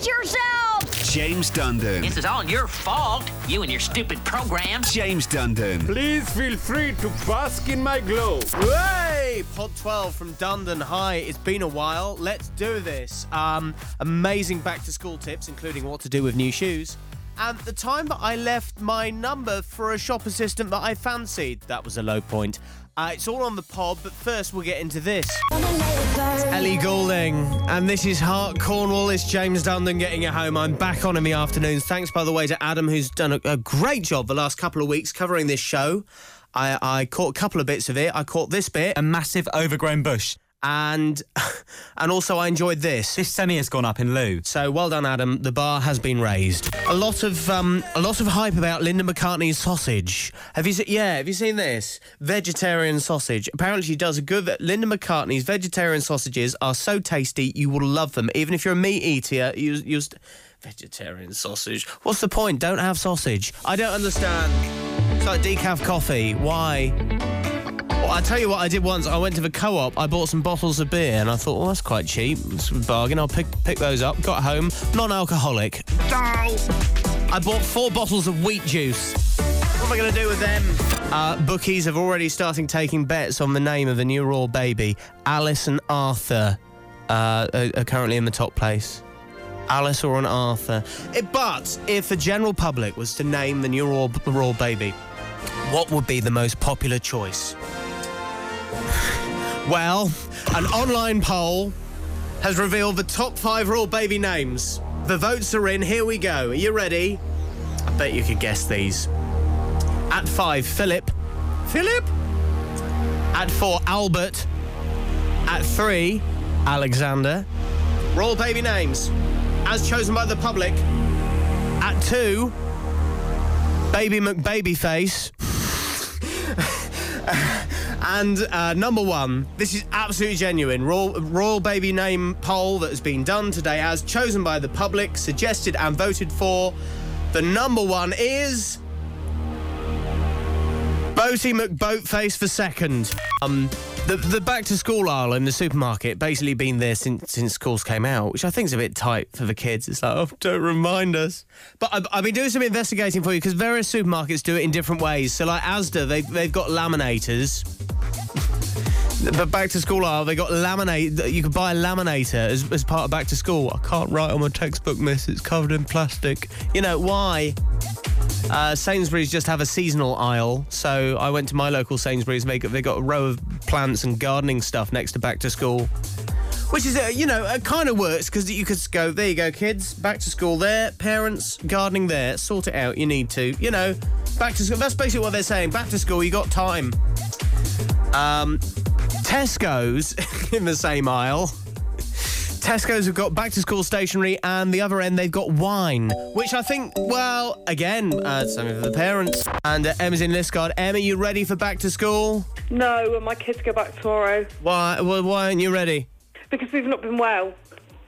Brace yourselves! James Dundon. This is all your fault, you and your stupid program. James Dundon. Please feel free to bask in my glow. Hey, Pod 12 from Dundon. Hi, it's been a while. Let's do this. Um, amazing back to school tips, including what to do with new shoes. And the time that I left my number for a shop assistant that I fancied, that was a low point. Uh, it's all on the pod, but first we'll get into this. It's Ellie Goulding, and this is Heart Cornwall. It's James Dundon getting it home. I'm back on in the afternoons. Thanks, by the way, to Adam, who's done a, a great job the last couple of weeks covering this show. I, I caught a couple of bits of it. I caught this bit, a massive overgrown bush. And and also I enjoyed this. This semi has gone up in lieu. So well done, Adam. The bar has been raised. A lot of um, a lot of hype about Linda McCartney's sausage. Have you seen? Yeah, have you seen this vegetarian sausage? Apparently, she does a good. Linda McCartney's vegetarian sausages are so tasty, you will love them, even if you're a meat eater. You you st- vegetarian sausage. What's the point? Don't have sausage. I don't understand. It's like decaf coffee. Why? Well, I tell you what I did once. I went to the co-op. I bought some bottles of beer, and I thought, well, that's quite cheap. It's a bargain. I'll pick pick those up. Got home, non-alcoholic. I bought four bottles of wheat juice. What am I going to do with them? Uh, bookies have already started taking bets on the name of the new Raw baby. Alice and Arthur uh, are, are currently in the top place. Alice or an Arthur. Eh, but if the general public was to name the new Raw, Raw baby, what would be the most popular choice? Well, an online poll has revealed the top five Raw baby names. The votes are in. Here we go. Are you ready? I bet you could guess these. At five, Philip. Philip? At four, Albert. At three, Alexander. Royal baby names, as chosen by the public. At two, Baby McBabyface. and uh, number one, this is absolutely genuine. Royal, Royal baby name poll that has been done today, as chosen by the public, suggested and voted for. The number one is. Boaty McBoatface for second. Um, the, the back to school aisle in the supermarket basically been there since since schools came out, which I think is a bit tight for the kids. It's like, oh, don't remind us. But I've, I've been doing some investigating for you because various supermarkets do it in different ways. So, like Asda, they they've got laminators. But back to school aisle, they got laminate. You could buy a laminator as, as part of back to school. I can't write on my textbook, miss. It's covered in plastic. You know why? Uh, Sainsbury's just have a seasonal aisle, so I went to my local Sainsbury's. They got, they got a row of plants and gardening stuff next to back to school, which is, uh, you know, it kind of works because you could go, there you go, kids, back to school there, parents, gardening there, sort it out. You need to, you know, back to school. That's basically what they're saying. Back to school, you got time. Um, Tesco's in the same aisle. Tesco's have got back to school stationery, and the other end they've got wine, which I think, well, again, uh, something for the parents. And uh, Emma's in Liskeard. Emma, you ready for back to school? No, and my kids go back tomorrow Why? Well, why aren't you ready? because we've not been well.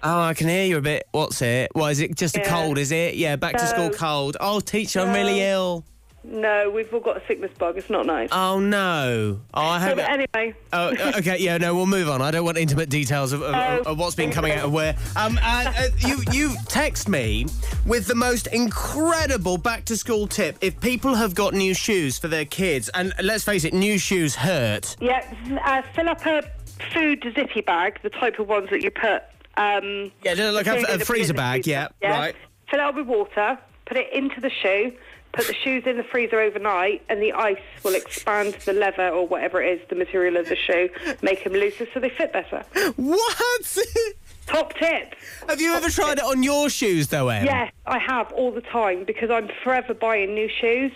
Oh, I can hear you a bit. What's it? What is it? Just a Yeah. cold, is it? Yeah, back to school cold. Oh, teacher, I'm really ill. No, we've all got a sickness bug. It's not nice. Oh no. Oh, I hope. but anyway, Oh, uh, okay, yeah, no, we'll move on. I don't want intimate details of, of, Oh. of what's been coming out of where. Um, uh, uh, you you text me with the most incredible back to school tip. If people have got new shoes for their kids, and let's face it, new shoes hurt. yeah, uh, fill up a food zippy bag, the type of ones that you put. Um, Yeah, like a, a freezer bag. freezer. Yeah, right. Fill it up with water, put it into the shoe, put the shoes in the freezer overnight, and the ice will expand the leather or whatever it is, the material of the shoe, make them looser so they fit better. What? Top tip. have you ever tried it on your shoes though, Em? Yes, I have all the time because I'm forever buying new shoes.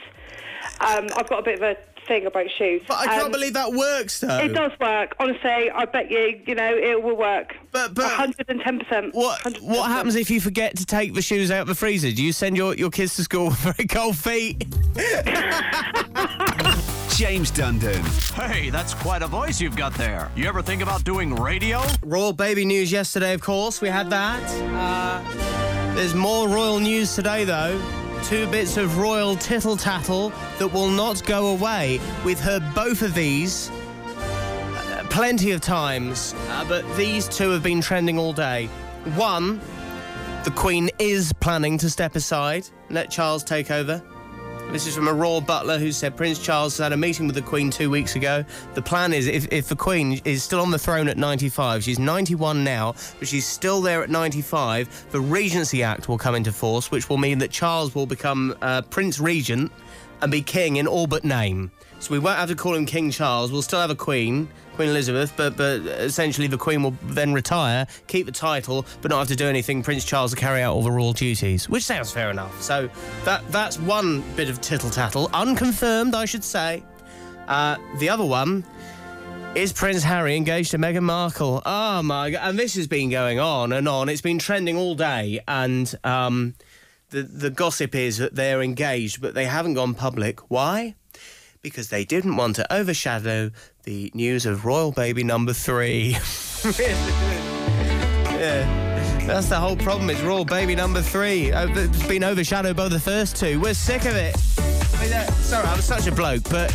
Um, I've got a bit of a thing about shoes. But I can't Um, believe that works though. It does work. Honestly, I bet you, you know, it will work. But- but- 110%. What 110%. what happens if you forget to take the shoes out of the freezer? Do you send your, your kids to school with very cold feet? James Dundon. Hey, that's quite a voice you've got there. You ever think about doing radio? Royal baby news yesterday, of course. We had that. Uh, there's more royal news today, though. Two bits of royal tittle tattle that will not go away. We've heard both of these uh, plenty of times, uh, but these two have been trending all day. One, The Queen is planning to step aside, let Charles take over. This is from a Raw Butler who said Prince Charles had a meeting with the Queen two weeks ago. The plan is if, if the Queen is still on the throne at 95, she's 91 now, but she's still there at 95, the Regency Act will come into force, which will mean that Charles will become uh, Prince Regent and be king in all but name. So we won't have to call him King Charles. We'll still have a Queen, Queen Elizabeth, but but essentially the Queen will then retire, keep the title, but not have to do anything. Prince Charles will carry out all the royal duties, which sounds fair enough. So that that's one bit of tittle tattle, unconfirmed, I should say. Uh, the other one is Prince Harry engaged to Meghan Markle. Oh my god! And this has been going on and on. It's been trending all day, and um, the the gossip is that they're engaged, but they haven't gone public. Why? Because they didn't want to overshadow the news of royal baby number three. yeah. That's the whole problem. It's royal baby number three. Uh, It's been overshadowed by the first two. We're sick of it. Sorry, I'm such a bloke, but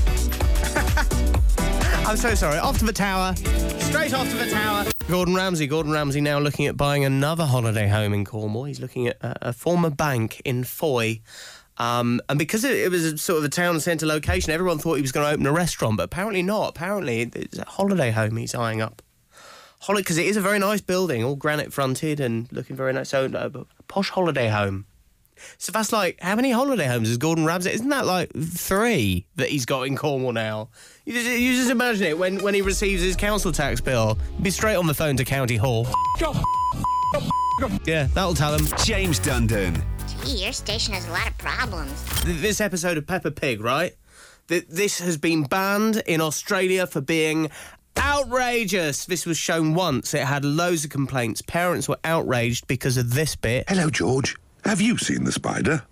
I'm so sorry. Off to the tower. Straight off to the tower. Gordon Ramsay. Gordon Ramsay now looking at buying another holiday home in Cornwall. He's looking at a, a former bank in Fowey. Um, and because it, it was sort of a town centre location, everyone thought he was going to open a restaurant, but apparently not. Apparently, it's a holiday home he's eyeing up. Holiday, because it is a very nice building, all granite fronted and looking very nice. So, uh, posh holiday home. So that's like, how many holiday homes has Gordon Ramsay? Isn't that like three that he's got in Cornwall now? You just, you just imagine it when, when he receives his council tax bill. Be straight on the phone to County Hall. Yeah, that'll tell him. James Dundon. Gee, your station has a lot of problems. This episode of Peppa Pig, right? This has been banned in Australia for being outrageous. This was shown once. It had loads of complaints. Parents were outraged because of this bit. Hello, George. Have you seen the spider?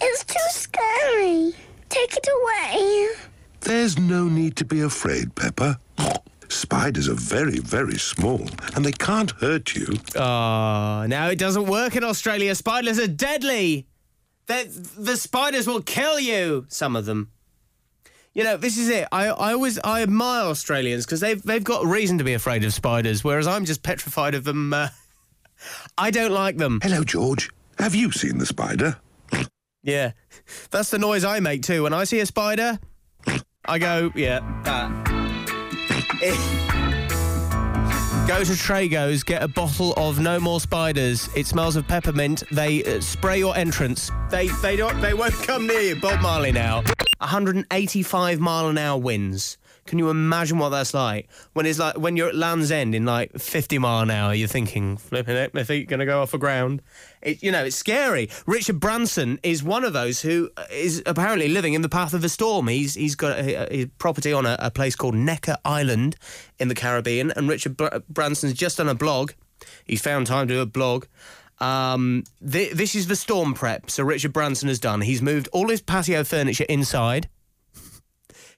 It's too scary. Take it away. There's no need to be afraid, Peppa. Spiders are very, very small, and they can't hurt you. Oh, now it doesn't work in Australia. Spiders are deadly. they the spiders will kill you. Some of them. You know, this is it. I, I always I admire Australians because they've they've got a reason to be afraid of spiders, whereas I'm just petrified of them. Uh, I don't like them. Hello, George. Have you seen the spider? Yeah, that's the noise I make too when I see a spider. I go, yeah, that. Go to Trago's, get a bottle of No More Spiders. It smells of peppermint. They uh, spray your entrance. They they don't they won't come near you. Bob Marley now. 185 mile an hour winds. Can you imagine what that's like? When it's like when you're at Land's End in like 50 mile an hour, you're thinking, flipping it, my feet gonna go off the ground. It, you know, it's scary. Richard Branson is one of those who is apparently living in the path of a storm. He's he's got a, his property on a, a place called Necker Island in the Caribbean, and Richard Br- Branson's just done a blog. He's found time to do a blog. Um, thi- this is the storm prep. So Richard Branson has done. He's moved all his patio furniture inside.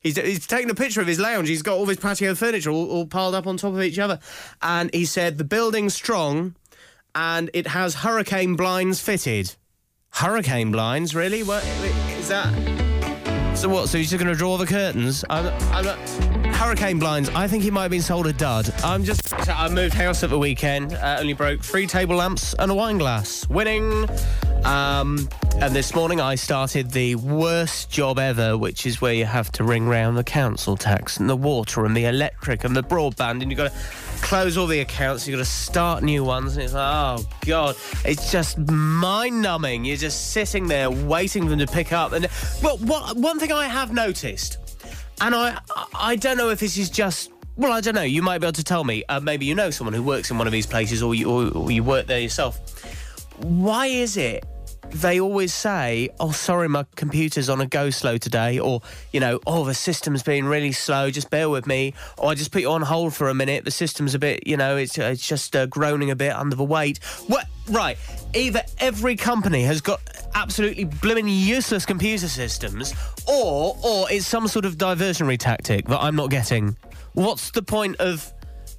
He's, he's taken a picture of his lounge. He's got all his patio furniture all, all piled up on top of each other. And he said the building's strong and it has hurricane blinds fitted. Hurricane blinds, really? What is that? So what? So he's just going to draw the curtains? I'm, I'm hurricane blinds. I think he might have been sold a dud. I'm just. So I moved house at the weekend. Uh, only broke three table lamps and a wine glass. Winning. Um, and this morning I started the worst job ever, which is where you have to ring round the council tax and the water and the electric and the broadband, and you've got to close all the accounts. You've got to start new ones, and it's like, oh god, it's just mind-numbing. You're just sitting there waiting for them to pick up. And well, what, one thing I have noticed, and I I don't know if this is just. Well, I don't know. You might be able to tell me. Uh, maybe you know someone who works in one of these places, or you, or, or you work there yourself. Why is it they always say, "Oh, sorry, my computer's on a go slow today," or you know, "Oh, the system's been really slow. Just bear with me," or "I just put you on hold for a minute. The system's a bit, you know, it's it's just uh, groaning a bit under the weight." What? Right? Either every company has got absolutely blooming useless computer systems, or or it's some sort of diversionary tactic that I'm not getting. What's the point of?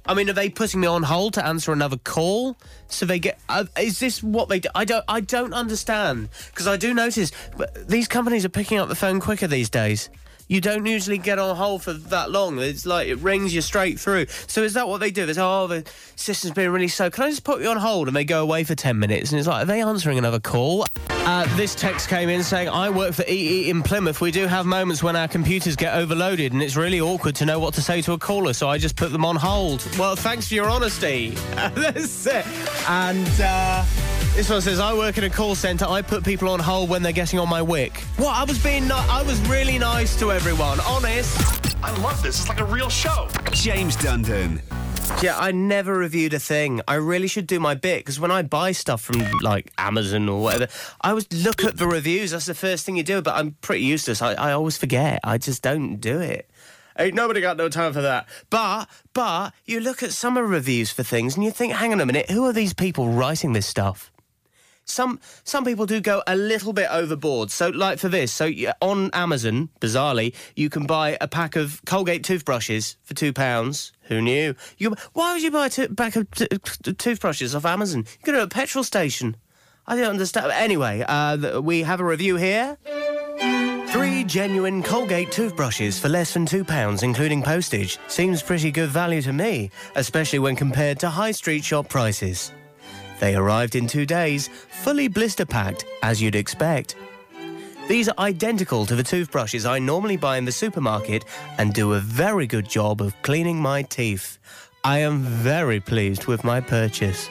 I mean, are they putting me on hold to answer another call? So they get? Uh, is this what they do? I don't. I don't understand because I do notice, but these companies are picking up the phone quicker these days. You don't usually get on hold for that long. It's like it rings you straight through. So is that what they do? It's oh the system's been really slow. Can I just put you on hold and they go away for ten minutes? And it's like are they answering another call? Uh, this text came in saying I work for EE in Plymouth. We do have moments when our computers get overloaded and it's really awkward to know what to say to a caller. So I just put them on hold. Well, thanks for your honesty. That's it. And. Uh, this one says, I work in a call centre. I put people on hold when they're getting on my wick. What? I was being, ni- I was really nice to everyone. Honest. I love this. It's like a real show. James Dundon. Yeah, I never reviewed a thing. I really should do my bit because when I buy stuff from like Amazon or whatever, I always look at the reviews. That's the first thing you do. But I'm pretty useless. I, I always forget. I just don't do it. Ain't nobody got no time for that. But but you look at some of the reviews for things and you think, hang on a minute, who are these people writing this stuff? Some some people do go a little bit overboard. So, like for this, so on Amazon, bizarrely, you can buy a pack of Colgate toothbrushes for two pounds. Who knew? You why would you buy a pack of t- t- toothbrushes off Amazon? You go to a petrol station. I don't understand. Anyway, uh, we have a review here. Three genuine Colgate toothbrushes for less than £2, including postage. Seems pretty good value to me, especially when compared to high street shop prices. They arrived in two days, fully blister packed, as you'd expect. These are identical to the toothbrushes I normally buy in the supermarket and do a very good job of cleaning my teeth. I am very pleased with my purchase.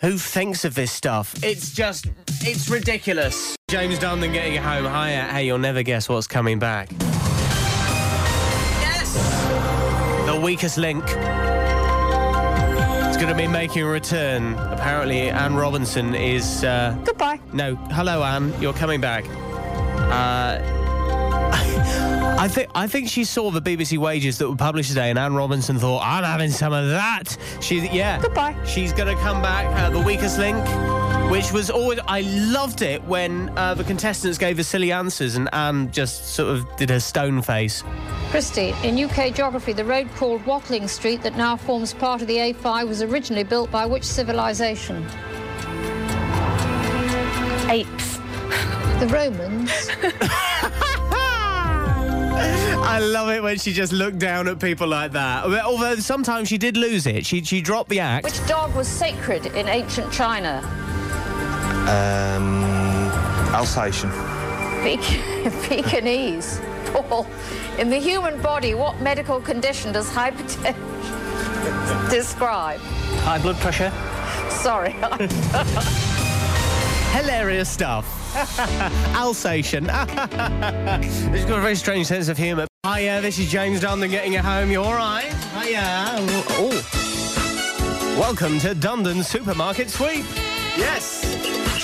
Who thinks of this stuff? It's just, it's ridiculous. James Dundon getting it home. Hiya. Hey, you'll never guess what's coming back. Yes! The weakest link. It's going to be making a return. Apparently, Anne Robinson is. Uh, Goodbye. no, hello, Anne. You're coming back. Uh, I think I think she saw the BBC wages that were published today, and Anne Robinson thought, "I'm having some of that." She, yeah, Goodbye. She's going to come back. Uh, the weakest link, which was always I loved it when uh, the contestants gave the silly answers, and Anne just sort of did her stone face. Christy, in UK geography, the road called Watling Street that now forms part of the A5 was originally built by which civilization? Apes. The Romans. I love it when she just looked down at people like that. Although sometimes she did lose it. She she dropped the act. Which dog was sacred in ancient China? Um, Alsatian. Pek- Pekingese. Paul, in the human body, what medical condition does hypertension describe? High blood pressure. Sorry. Hilarious stuff. Alsatian. He's got a very strange sense of humour. Hiya, this is James Dundon getting you home. You all right? Hiya. Oh. Welcome to Dundon Supermarket Sweep. Yes.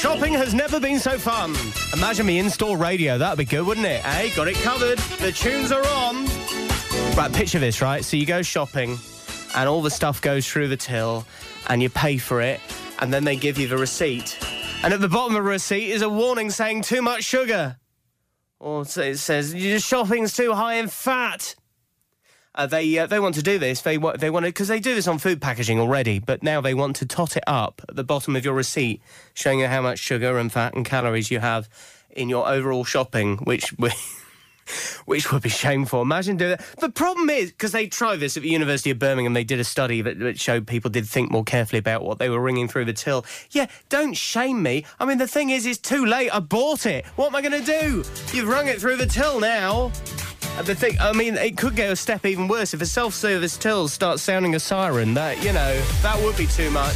Shopping has never been so fun. Imagine me in-store radio. That'd be good, wouldn't it? Hey, got it covered. The tunes are on. Right, picture this, right? So you go shopping and all the stuff goes through the till and you pay for it and then they give you the receipt. And at the bottom of the receipt is a warning saying too much sugar. Or it says your shopping's too high in fat. Uh, they uh, they want to do this. They they want to because they do this on food packaging already, but now they want to tot it up at the bottom of your receipt, showing you how much sugar and fat and calories you have in your overall shopping, which we. Which would be shameful. Imagine doing that. The problem is, because they tried this at the University of Birmingham, they did a study that, that showed people did think more carefully about what they were ringing through the till. Yeah, don't shame me. I mean, the thing is, it's too late. I bought it. What am I going to do? You've rung it through the till now. And the thing, I mean, it could go a step even worse if a self-service till starts sounding a siren. That you know, that would be too much.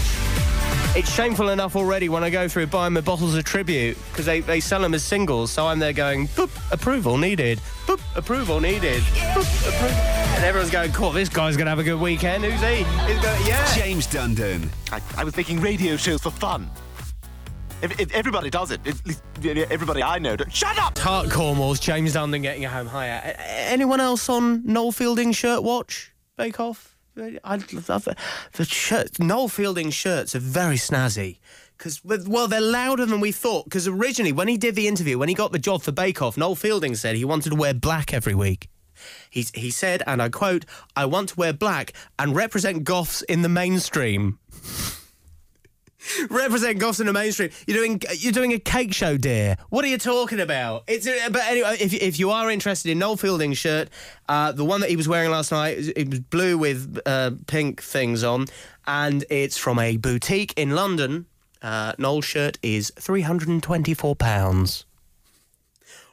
It's shameful enough already when I go through buying my bottles of tribute because they, they sell them as singles. So I'm there going, boop, approval needed. Boop, approval needed. Boop, appro-" And everyone's going, cool, this guy's going to have a good weekend. Who's he? He's going, yeah. James Dundon. I, I was making radio shows for fun. Everybody does it, at least everybody I know. do- Shut up! Heart Cornwall's James Dundon getting home. Hiya. A- uh, a- Anyone else on Noel Fielding shirt watch? Bake Off? I love the shirt. Noel Fielding shirts are very snazzy. Because, well, they're louder than we thought. Because originally, when he did the interview, when he got the job for Bake Off, Noel Fielding said he wanted to wear black every week. He, he said, and I quote, I want to wear black and represent goths in the mainstream. Represent Gosford and Main Street. You're doing you're doing a cake show, dear. What are you talking about? It's uh, but anyway, if if you are interested in Noel Fielding's shirt, uh, the one that he was wearing last night, it was blue with uh, pink things on, and it's from a boutique in London. Uh, Noel's shirt is three hundred and twenty-four pounds.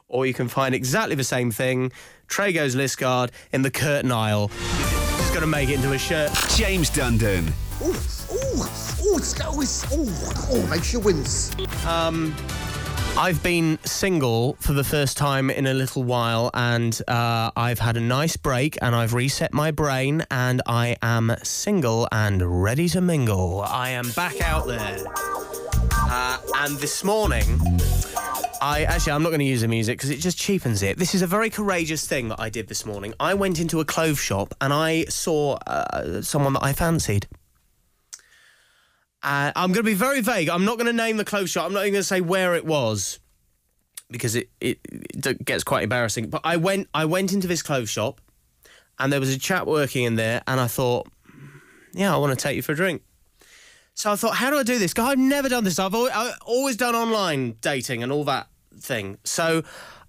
Or you can find exactly the same thing, Trago's Liskeard, in the curtain aisle. Just got to make it into a shirt. James Dundon. Ooh, ooh, oh, it's, ooh, oh, makes you wince. Um, I've been single for the first time in a little while, and uh, I've had a nice break, and I've reset my brain, and I am single and ready to mingle. I am back out there. Uh, and this morning, I actually I'm not going to use the music because it just cheapens it. This is a very courageous thing that I did this morning. I went into a clothes shop and I saw uh, someone that I fancied. Uh, I'm going to be very vague. I'm not going to name the clothes shop. I'm not even going to say where it was because it, it, it gets quite embarrassing. But I went I went into this clothes shop and there was a chap working in there and I thought, yeah, I want to take you for a drink. So I thought, how do I do this? Because I've never done this. I've always, I've always done online dating and all that thing. So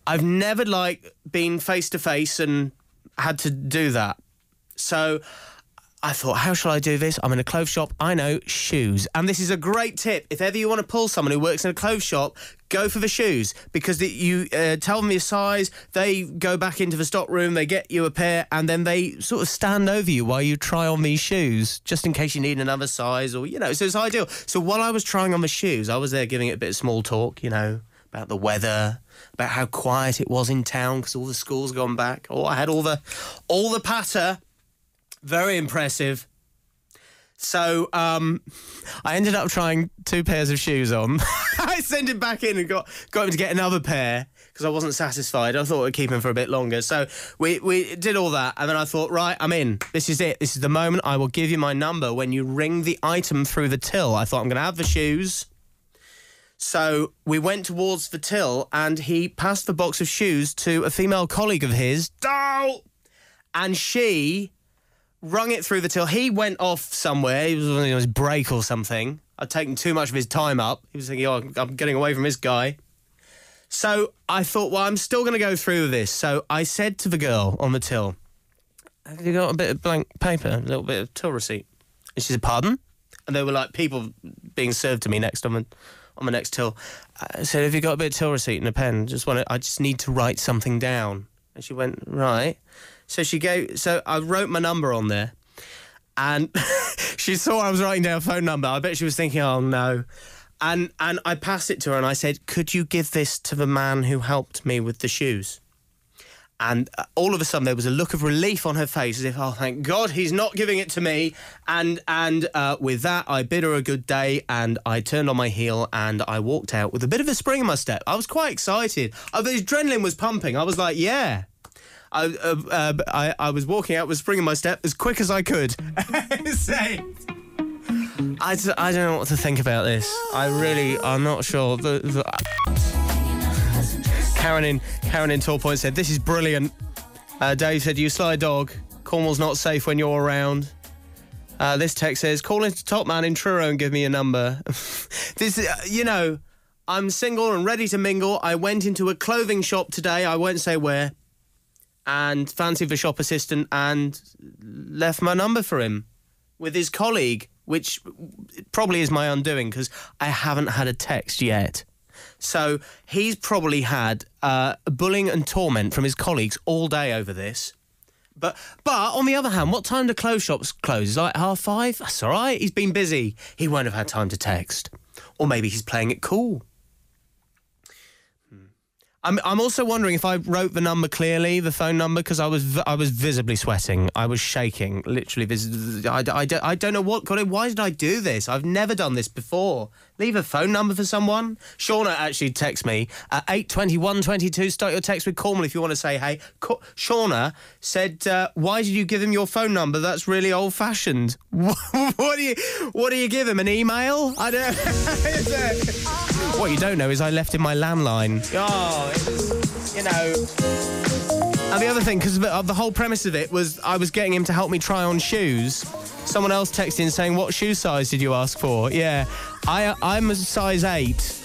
I've never like been face to face and had to do that. So I thought, how shall I do this? I'm in a clothes shop. I know shoes, and this is a great tip. If ever you want to pull someone who works in a clothes shop, go for the shoes because the, you uh, tell them your size. They go back into the stock room, they get you a pair, and then they sort of stand over you while you try on these shoes, just in case you need another size, or you know. So it's ideal. So while I was trying on the shoes, I was there giving it a bit of small talk, you know, about the weather, about how quiet it was in town because all the schools gone back. Oh, I had all the all the patter. Very impressive. So um, I ended up trying two pairs of shoes on. I sent him back in and got got him to get another pair because I wasn't satisfied. I thought I'd keep him for a bit longer. So we we did all that, and then I thought, right, I'm in. This is it. This is the moment. I will give you my number when you ring the item through the till. I thought I'm going to have the shoes. So we went towards the till, and he passed the box of shoes to a female colleague of his. And she rung it through the till. He went off somewhere. He was on his break or something. I'd taken too much of his time up. He was thinking, oh, I'm getting away from this guy. So I thought, well, I'm still going to go through with this. So I said to the girl on the till, have you got a bit of blank paper, a little bit of till receipt? And she said, pardon? And there were like people being served to me next on the, on the next till. I said, have you got a bit of till receipt and a pen? Just want to, I just need to write something down. And she went, right. So she gave. So I wrote my number on there, and she saw I was writing down a phone number. I bet she was thinking, "Oh no." And and I passed it to her and I said, "Could you give this to the man who helped me with the shoes?" And uh, all of a sudden, there was a look of relief on her face, as if, "Oh, thank God, he's not giving it to me." And and uh, with that, I bid her a good day, and I turned on my heel and I walked out with a bit of a spring in my step. I was quite excited. Uh, the adrenaline was pumping. I was like, "Yeah." I, uh, uh, I, I was walking out with spring in my step as quick as I could. Say. I, d- I don't know what to think about this. I really, I'm not sure. The, the... Karen in Karen in Torpoint said, "This is brilliant." Uh, Dave said, "You sly dog. Cornwall's not safe when you're around." Uh, this text says, "Call into Top Man in Truro and give me a number." this, uh, you know, I'm single and ready to mingle. I went into a clothing shop today. I won't say where and fancied the shop assistant and left my number for him with his colleague, which probably is my undoing because I haven't had a text yet. So he's probably had uh, bullying and torment from his colleagues all day over this. But but on the other hand, what time do clothes shops close? Is like half five? That's all right. He's been busy. He won't have had time to text. Or maybe he's playing it cool. I'm, I'm also wondering if I wrote the number clearly, the phone number, because I was I was visibly sweating. I was shaking, literally. This, I, I, I don't know what. God, why did I do this? I've never done this before. Leave a phone number for someone. Shauna actually texts me at eight twenty one twenty two. Start your text with Cornwall if you want to say hey. Co- Shauna said, uh, "Why did you give him your phone number? That's really old fashioned. what do you What do you give him? An email? I don't. what you don't know is I left him my landline. Oh, you know. And the other thing, because the, uh, the whole premise of it was I was getting him to help me try on shoes. Someone else texted in saying, "What shoe size did you ask for?" Yeah, I I'm a size eight,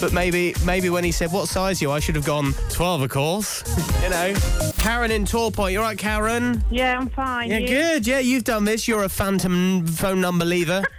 but maybe maybe when he said what size are you, I should have gone twelve, of course. you know. Karen in Torpoint, Point, you all right, Karen? Yeah, I'm fine. Yeah, you? good. Yeah, you've done this. You're a phantom phone number lever.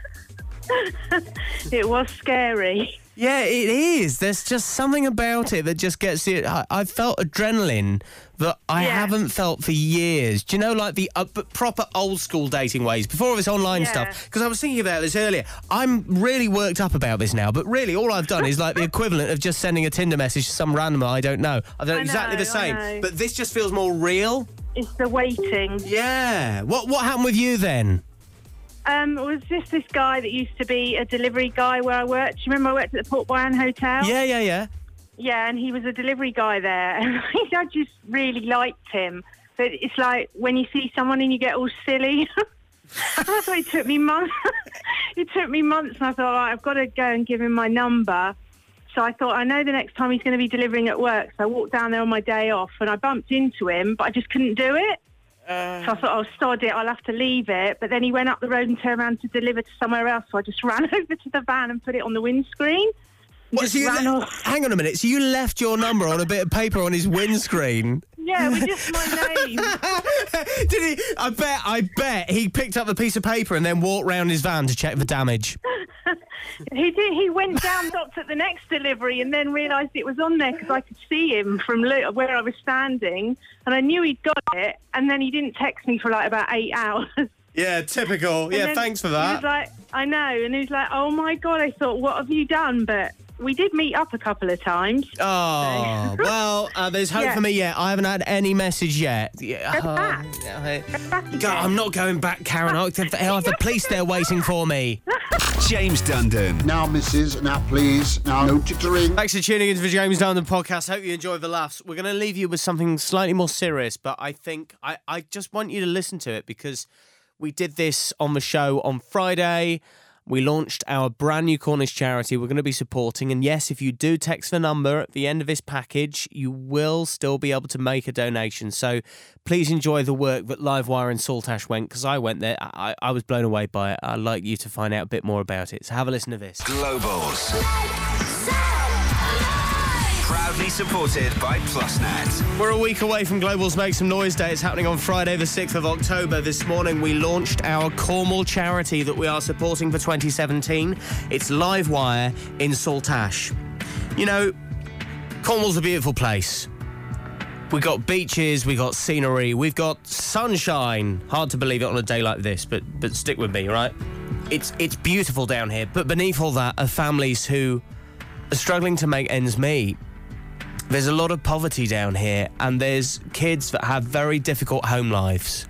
It was scary. Yeah, it is. There's just something about it that just gets you. I, I felt adrenaline that I haven't felt for years. Do you know, like the uh, proper old school dating ways before all this online Yeah. stuff? Because I was thinking about this earlier. I'm really worked up about this now, but really, all I've done is like the equivalent of just sending a Tinder message to some random I don't know. I exactly the same, but this just feels more real. It's the waiting. Yeah. What What happened with you then? Um, it was just this guy that used to be a delivery guy where I worked. Do you remember I worked at the Port Boyan Hotel? Yeah, yeah, yeah. Yeah, and he was a delivery guy there, and I just really liked him. But it's like when you see someone and you get all silly. That's why it took me months. it took me months, and I thought, right, I've got to go and give him my number. So I thought, I know the next time he's going to be delivering at work. So I walked down there on my day off, and I bumped into him, but I just couldn't do it. so I uh. thought, oh, sod it, I'll have to leave it. But then he went up the road and turned around to deliver to somewhere else. So I just ran over to the van and put it on the windscreen. What, so you ran le- hang on a minute. So you left your number on a bit of paper on his windscreen? Yeah, with just my name. Did he? I bet. I bet he picked up the piece of paper and then walked round his van to check for damage. He did. He went down, stopped at the next delivery, and then realised it was on there because I could see him from lo- where I was standing, and I knew he'd got it. And then he didn't text me for like about eight hours. Yeah, typical. And Yeah, thanks for that. He that. was like, I know, and he was like, "Oh my god!" I thought, "What have you done?" But we did meet up a couple of times. Oh, well, uh, there's hope Yeah. for me yet. I haven't had any message yet. Yeah, Go back. I- Go back God, again. I'm not going back, Karen. I'll I'll have the police there waiting for me. James Dundon. Now, missus, now, please, now, no tittering. Thanks for tuning into the James Dundon podcast. Hope you enjoy the laughs. We're going to leave you with something slightly more serious, but I think I, I just want you to listen to it because we did this on the show on Friday. We launched our brand new Cornish charity we're going to be supporting. And yes, if you do text the number at the end of this package, you will still be able to make a donation. So please enjoy the work that Livewire and Saltash went because I went there. I, I was blown away by it. I'd like you to find out a bit more about it. So have a listen to this. Globals. Proudly supported by PlusNet. We're a week away from Global's Make Some Noise Day. It's happening on Friday, the 6th of October. This morning, we launched our Cornwall charity that we are supporting for 2017. It's Livewire in Saltash. You know, Cornwall's a beautiful place. We've got beaches, we've got scenery, we've got sunshine. Hard to believe it on a day like this, but but stick with me, right? It's it's beautiful down here, but beneath all that are families who are struggling to make ends meet. There's a lot of poverty down here, and there's kids that have very difficult home lives.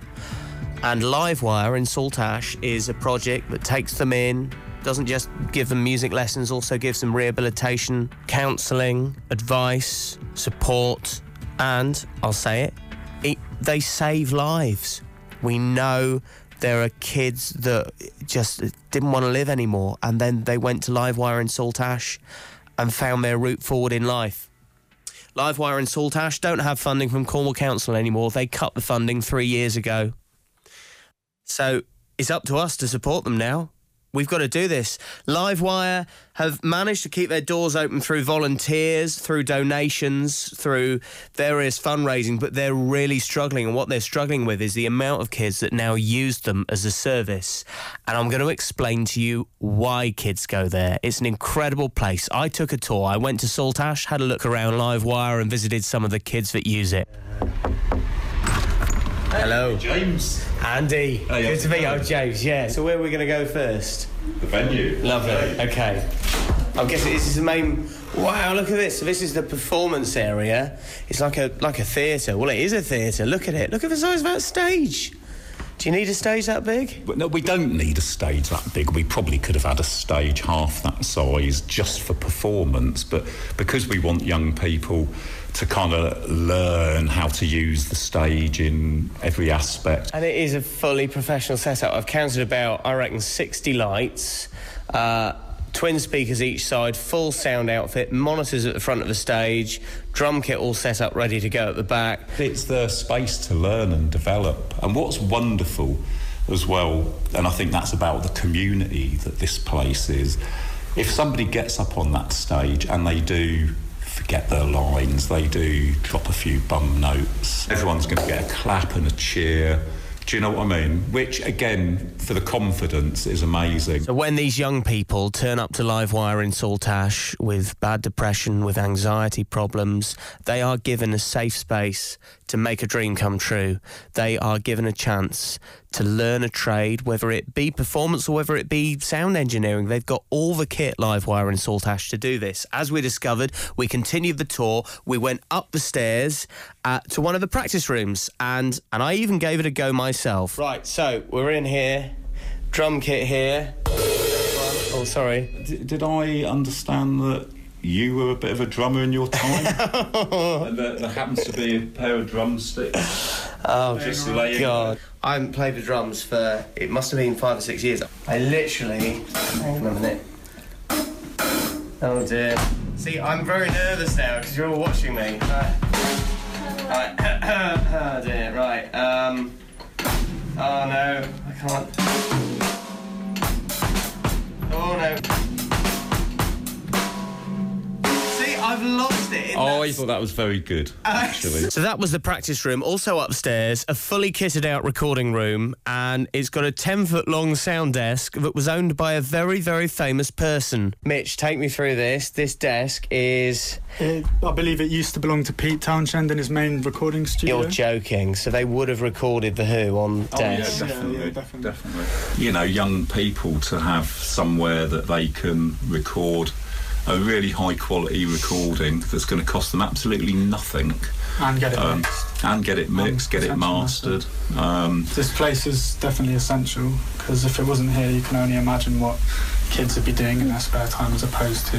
And Livewire in Saltash is a project that takes them in, doesn't just give them music lessons, also gives them rehabilitation, counselling, advice, support, and I'll say it, it they save lives. We know there are kids that just didn't want to live anymore, and then they went to Livewire in Saltash and found their route forward in life. Livewire and Saltash don't have funding from Cornwall Council anymore. They cut the funding three years ago. So it's up to us to support them now. We've got to do this. Livewire have managed to keep their doors open through volunteers, through donations, through various fundraising, but they're really struggling. And what they're struggling with is the amount of kids that now use them as a service. And I'm going to explain to you why kids go there. It's an incredible place. I took a tour. I went to Saltash, had a look around Livewire, and visited some of the kids that use it. Hello. James. Andy. Hey, Good to meet you. Oh, James, yeah. So where are we going to go first? The venue. Lovely. Okay. I'm guessing this is the main. Wow! Look at this. So this is the performance area. It's like a like a theatre. Well, it is a theatre. Look at it. Look at the size of that stage. Do you need a stage that big? But no, we don't need a stage that big. We probably could have had a stage half that size just for performance. But because we want young people to kind of learn how to use the stage in every aspect. And it is a fully professional setup. I've counted about, I reckon, 60 lights, uh, twin speakers each side, full sound outfit, monitors at the front of the stage, drum kit all set up ready to go at the back. It's the space to learn and develop. And what's wonderful as well. And I think that's about the community that this place is. If somebody gets up on that stage and they do forget their lines, they do drop a few bum notes, everyone's going to get a clap and a cheer. Do you know what I mean? Which, again, for the confidence is amazing. So when these young people turn up to Livewire in Saltash with bad depression, with anxiety problems, they are given a safe space to make a dream come true. They are given a chance to learn a trade, whether it be performance or whether it be sound engineering. They've got all the kit Livewire in Saltash to do this. As we discovered, we continued the tour. We went up the stairs uh, to one of the practice rooms, and and I even gave it a go myself. Right, so we're in here, drum kit here. Oh, sorry. D- did I understand that you were a bit of a drummer in your time? and there, there happens to be a pair of drumsticks. Oh, just laying God. I haven't played the drums for, it must have been five or six years. I literally, hang on a minute. Oh dear. See, I'm very nervous now because you're all watching me. Right. Right. oh dear, right. Um. Oh no, I can't. Oh no. It. in Oh, I thought that was very good, oh. actually. So that was the practice room. Also upstairs, a fully kitted out recording room, and it's got a 10 foot long sound desk that was owned by a very, very famous person. Mitch, take me through this. This desk is. It, I believe it used to belong to Pete Townshend in his main recording studio. You're joking. So they would have recorded The Who on Oh, yeah, desk. definitely, definitely. You know, young people to have somewhere that they can record a really high quality recording that's going to cost them absolutely nothing. And get it Um, mixed. and get it mixed, get it mastered. Um, This place is definitely essential because if it wasn't here, you can only imagine what kids would be doing in their spare time as opposed to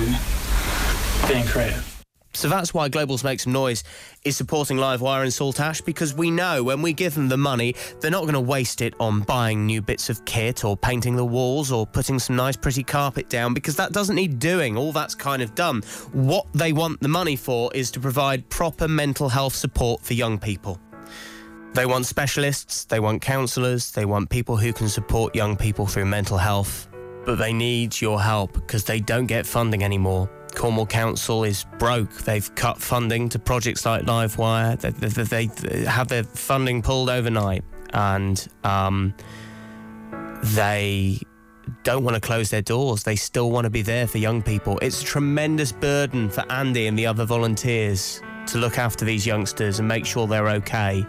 being creative. So that's why Globals Make Some Noise is supporting Livewire and Saltash because we know when we give them the money, they're not going to waste it on buying new bits of kit or painting the walls or putting some nice pretty carpet down because that doesn't need doing. All that's kind of done. What they want the money for is to provide proper mental health support for young people. They want specialists, they want counsellors, they want people who can support young people through mental health. But they need your help because they don't get funding anymore. Cornwall Council is broke. They've cut funding to projects like Livewire. They, they, they have their funding pulled overnight, and um, they don't want to close their doors. They still want to be there for young people. It's a tremendous burden for Andy and the other volunteers to look after these youngsters and make sure they're okay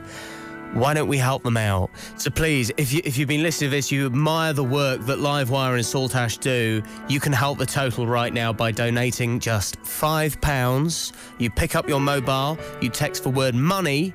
why don't we help them out? So please, if, you, if you've been listening to this, you admire the work that Livewire and Saltash do, you can help the total right now by donating just £5. You pick up your mobile, you text the word money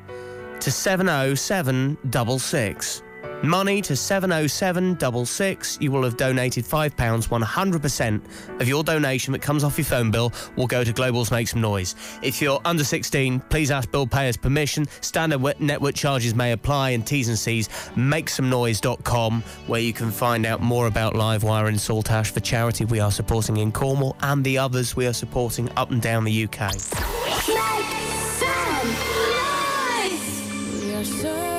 to 70766. Money to 70766. You will have donated £5. 100% of your donation that comes off your phone bill will go to Globals Make Some Noise. If you're under 16, please ask bill payers permission. Standard network charges may apply and T's and C's. MakeSomeNoise.com, where you can find out more about Livewire and Saltash for charity we are supporting in Cornwall and the others we are supporting up and down the UK. We are searchlights we can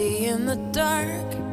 see in the dark.